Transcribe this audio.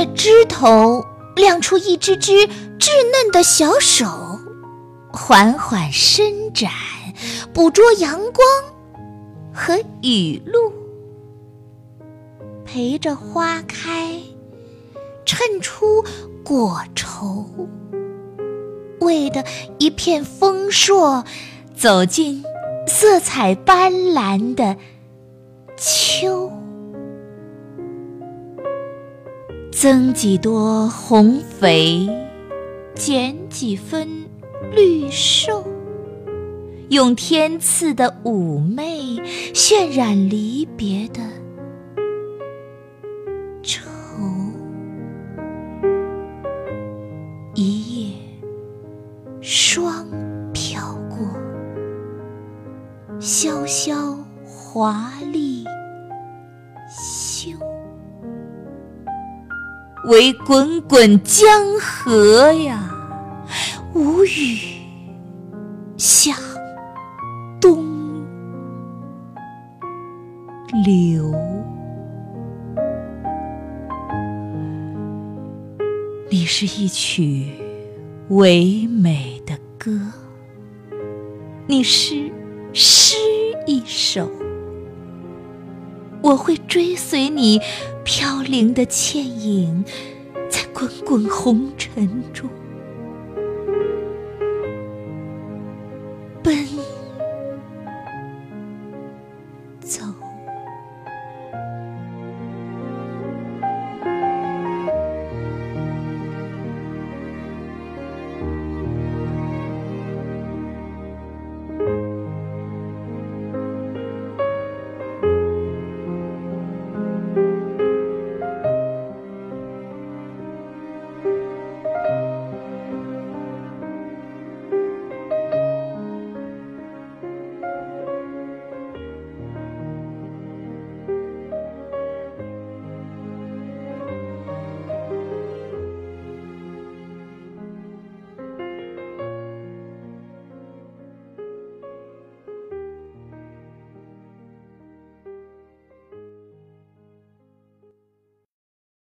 在枝头亮出一只只稚嫩的小手，缓缓伸展，捕捉阳光和雨露，陪着花开，衬出果稠，为的一片丰硕，走进色彩斑斓的秋。增几多红肥，减几分绿瘦，用天赐的妩媚渲染离别的愁。一夜霜飘过，潇潇华丽为滚滚江河呀，无语向东流。你是一曲唯美的歌，你是诗一首。我会追随你飘零的倩影，在滚滚红尘中。